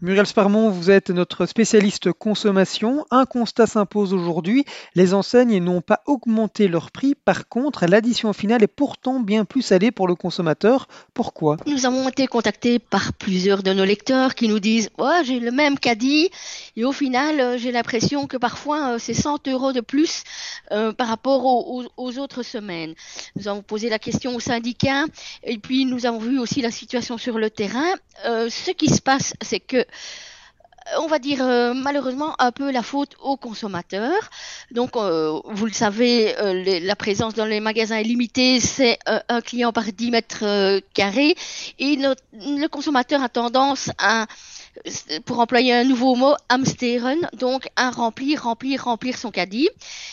Muriel Sparmont, vous êtes notre spécialiste consommation. Un constat s'impose aujourd'hui, les enseignes n'ont pas augmenté leur prix. Par contre, l'addition finale est pourtant bien plus salée pour le consommateur. Pourquoi? Nous avons été contactés par plusieurs de nos lecteurs qui nous disent oh, j'ai le même caddie et au final euh, j'ai l'impression que parfois euh, c'est 100 euros de plus euh, par rapport aux, aux, autres semaines. Nous avons posé la question au syndicat et puis nous avons vu aussi la situation sur le terrain. Euh, ce qui se passe, c'est que on va dire euh, malheureusement un peu la faute aux consommateurs. Donc, euh, vous le savez, euh, la présence dans les magasins est limitée, c'est un client par 10 mètres carrés, et le consommateur a tendance à pour employer un nouveau mot, hamsteren, donc un remplir, remplir, remplir son caddie.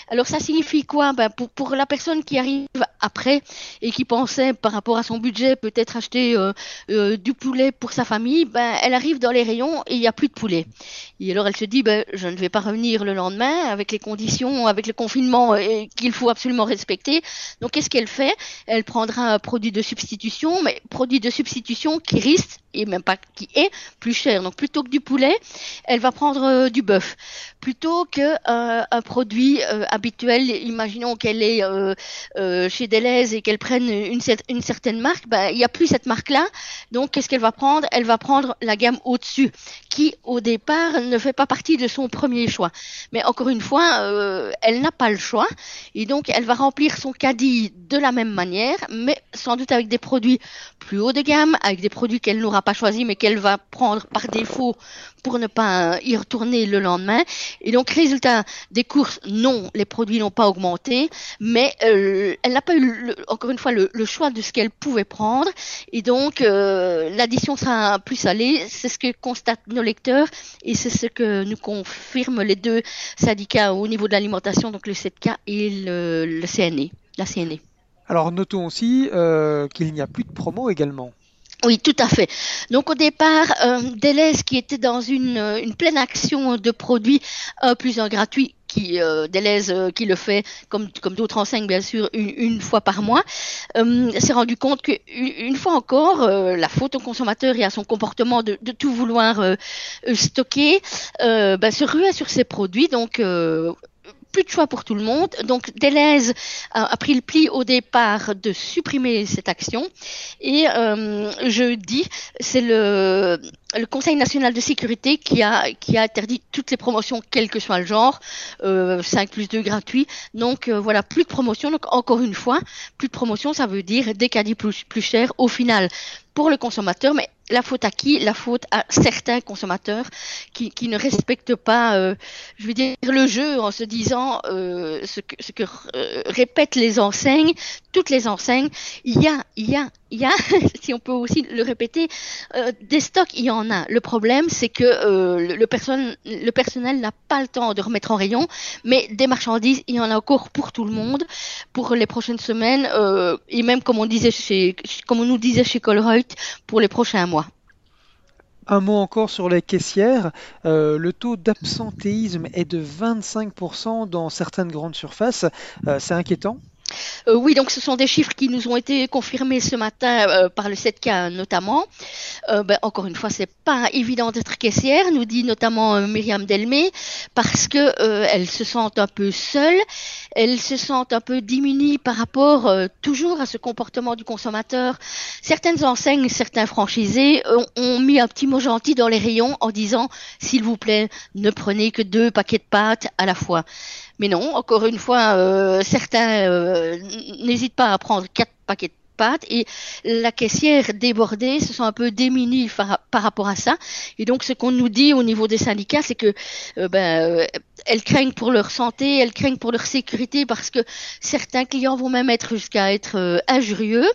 Alors ça signifie quoi? Ben pour, pour la personne qui arrive après et qui pensait par rapport à son budget peut-être acheter euh, euh, du poulet pour sa famille, ben elle arrive dans les rayons et il n'y a plus de poulet. Et alors elle se dit ben je ne vais pas revenir le lendemain avec les conditions, avec le confinement qu'il faut absolument respecter. Donc qu'est-ce qu'elle fait? Elle prendra un produit de substitution, mais produit de substitution qui risque et même pas qui est plus cher. Plutôt que du poulet, elle va prendre euh, du bœuf. Plutôt que euh, un produit euh, habituel, imaginons qu'elle est chez Deleuze et qu'elle prenne une, certaine marque, ben, il n'y a plus cette marque-là. Donc qu'est-ce qu'elle va prendre? Elle va prendre la gamme au-dessus, qui au départ ne fait pas partie de son premier choix. Mais encore une fois, elle n'a pas le choix et donc elle va remplir son caddie de la même manière, mais sans doute avec des produits plus haut de gamme, avec des produits qu'elle n'aura pas choisi, mais qu'elle va prendre par défaut pour ne pas y retourner le lendemain. Et donc, résultat des courses, non, les produits n'ont pas augmenté, mais euh, elle n'a pas eu, encore une fois, le, choix de ce qu'elle pouvait prendre. Et donc, euh, l'addition sera plus salée. C'est ce que constatent nos lecteurs et c'est ce que nous confirment les deux syndicats au niveau de l'alimentation, donc le 7K et le, CNE, la CNE. Alors, notons aussi euh, qu'il n'y a plus de promo également. Oui, tout à fait. Donc au départ, euh, Deleuze qui était dans une, euh, une pleine action de produits un plus un gratuit, qui euh, Deleuze euh, qui le fait comme d'autres enseignes bien sûr une, une fois par mois, euh, s'est rendu compte que une fois encore euh, la faute au consommateur et à son comportement de, de tout vouloir stocker ben, se ruait sur ses produits donc plus de choix pour tout le monde. Donc Deleuze a, pris le pli au départ de supprimer cette action. Et euh, jeudi, c'est le, le Conseil national de sécurité qui a, qui a interdit toutes les promotions, quel que soit le genre, euh, 5 plus 2 gratuit. Donc euh, voilà, plus de promotion. Donc encore une fois, plus de promotion, ça veut dire des caddies plus, plus chers au final pour le consommateur, mais la faute à qui? La faute à certains consommateurs qui, ne respectent pas, euh, je veux dire, le jeu en se disant euh, ce que, ce que euh, répètent les enseignes, toutes les enseignes. Il y a, il y a, il y a, si on peut aussi le répéter, euh, des stocks, il y en a. Le problème, c'est que euh, le, le, person le personnel n'a pas le temps de remettre en rayon, mais des marchandises, il y en a encore pour tout le monde, pour les prochaines semaines, euh, et même comme on nous disait chez Colruyt, pour les prochains mois. Un mot encore sur les caissières. Le taux d'absentéisme est de 25% dans certaines grandes surfaces. C'est inquiétant? Euh, oui, donc ce sont des chiffres qui nous ont été confirmés ce matin euh, par le 7K notamment. Euh, ben, encore une fois, c'est pas évident d'être caissière, nous dit notamment euh, Myriam Delmé, parce que elles se sentent un peu seules, elles se sentent un peu diminuées par rapport toujours à ce comportement du consommateur. Certaines enseignes, certains franchisés ont, mis un petit mot gentil dans les rayons en disant s'il vous plaît, ne prenez que deux paquets de pâtes à la fois. Mais non, encore une fois, euh, certains euh, n'hésitent pas à prendre quatre paquets de pâtes et la caissière débordée se sent un peu démunie par, rapport à ça. Et donc, ce qu'on nous dit au niveau des syndicats, c'est que euh, ben, elles craignent pour leur santé, elles craignent pour leur sécurité parce que certains clients vont même être jusqu'à être euh, injurieux.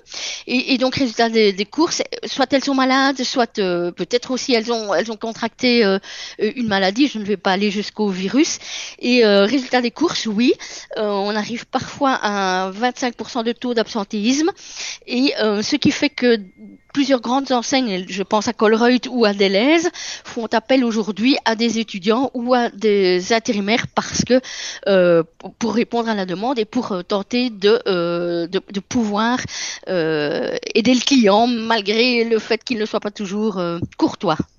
Et, donc, résultat des, courses, soit elles sont malades, soit euh, peut-être aussi elles ont, elles ont contracté euh, une maladie. Je ne vais pas aller jusqu'au virus. Et résultat des courses, oui, on arrive parfois à 25% de taux d'absentéisme. Et ce qui fait que plusieurs grandes enseignes, je pense à Colruyt ou à Deleuze, font appel aujourd'hui à des étudiants ou à des intérimaires parce que euh, pour répondre à la demande et pour euh, tenter de, euh, pouvoir aider le client malgré le fait qu'il ne soit pas toujours courtois.